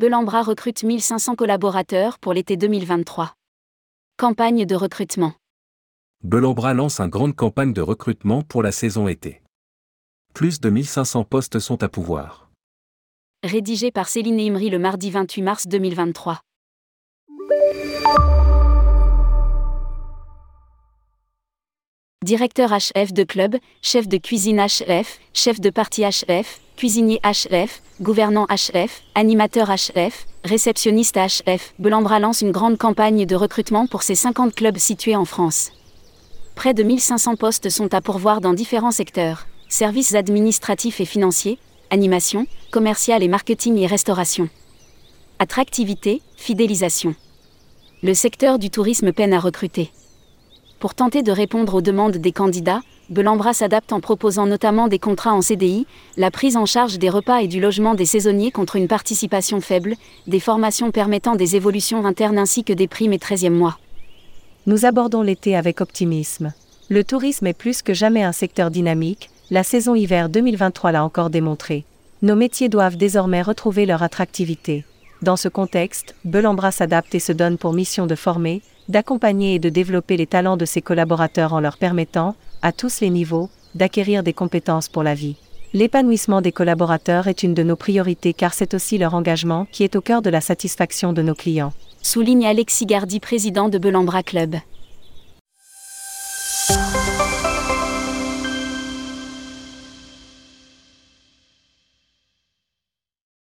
Belambra recrute 1500 collaborateurs pour l'été 2023. Campagne de recrutement. Belambra lance une grande campagne de recrutement pour la saison été. Plus de 1500 postes sont à pouvoir. Rédigé par Céline Imri le mardi 28 mars 2023. Directeur HF de club, chef de cuisine HF, chef de partie HF, cuisinier HF, gouvernant HF, animateur HF, réceptionniste HF. Belambra lance une grande campagne de recrutement pour ses 50 clubs situés en France. Près de 1500 postes sont à pourvoir dans différents secteurs services administratifs et financiers, animation, commercial et marketing et restauration. Attractivité, fidélisation. Le secteur du tourisme peine à recruter. Pour tenter de répondre aux demandes des candidats, Belambra s'adapte en proposant notamment des contrats en CDI, la prise en charge des repas et du logement des saisonniers contre une participation faible, des formations permettant des évolutions internes ainsi que des primes et 13e mois. Nous abordons l'été avec optimisme. Le tourisme est plus que jamais un secteur dynamique, la saison hiver 2023 l'a encore démontré. Nos métiers doivent désormais retrouver leur attractivité. Dans ce contexte, Belambra s'adapte et se donne pour mission de former, d'accompagner et de développer les talents de ses collaborateurs en leur permettant, à tous les niveaux, d'acquérir des compétences pour la vie. L'épanouissement des collaborateurs est une de nos priorités car c'est aussi leur engagement qui est au cœur de la satisfaction de nos clients. Souligne Alexis Gardi, président de Belambra Club.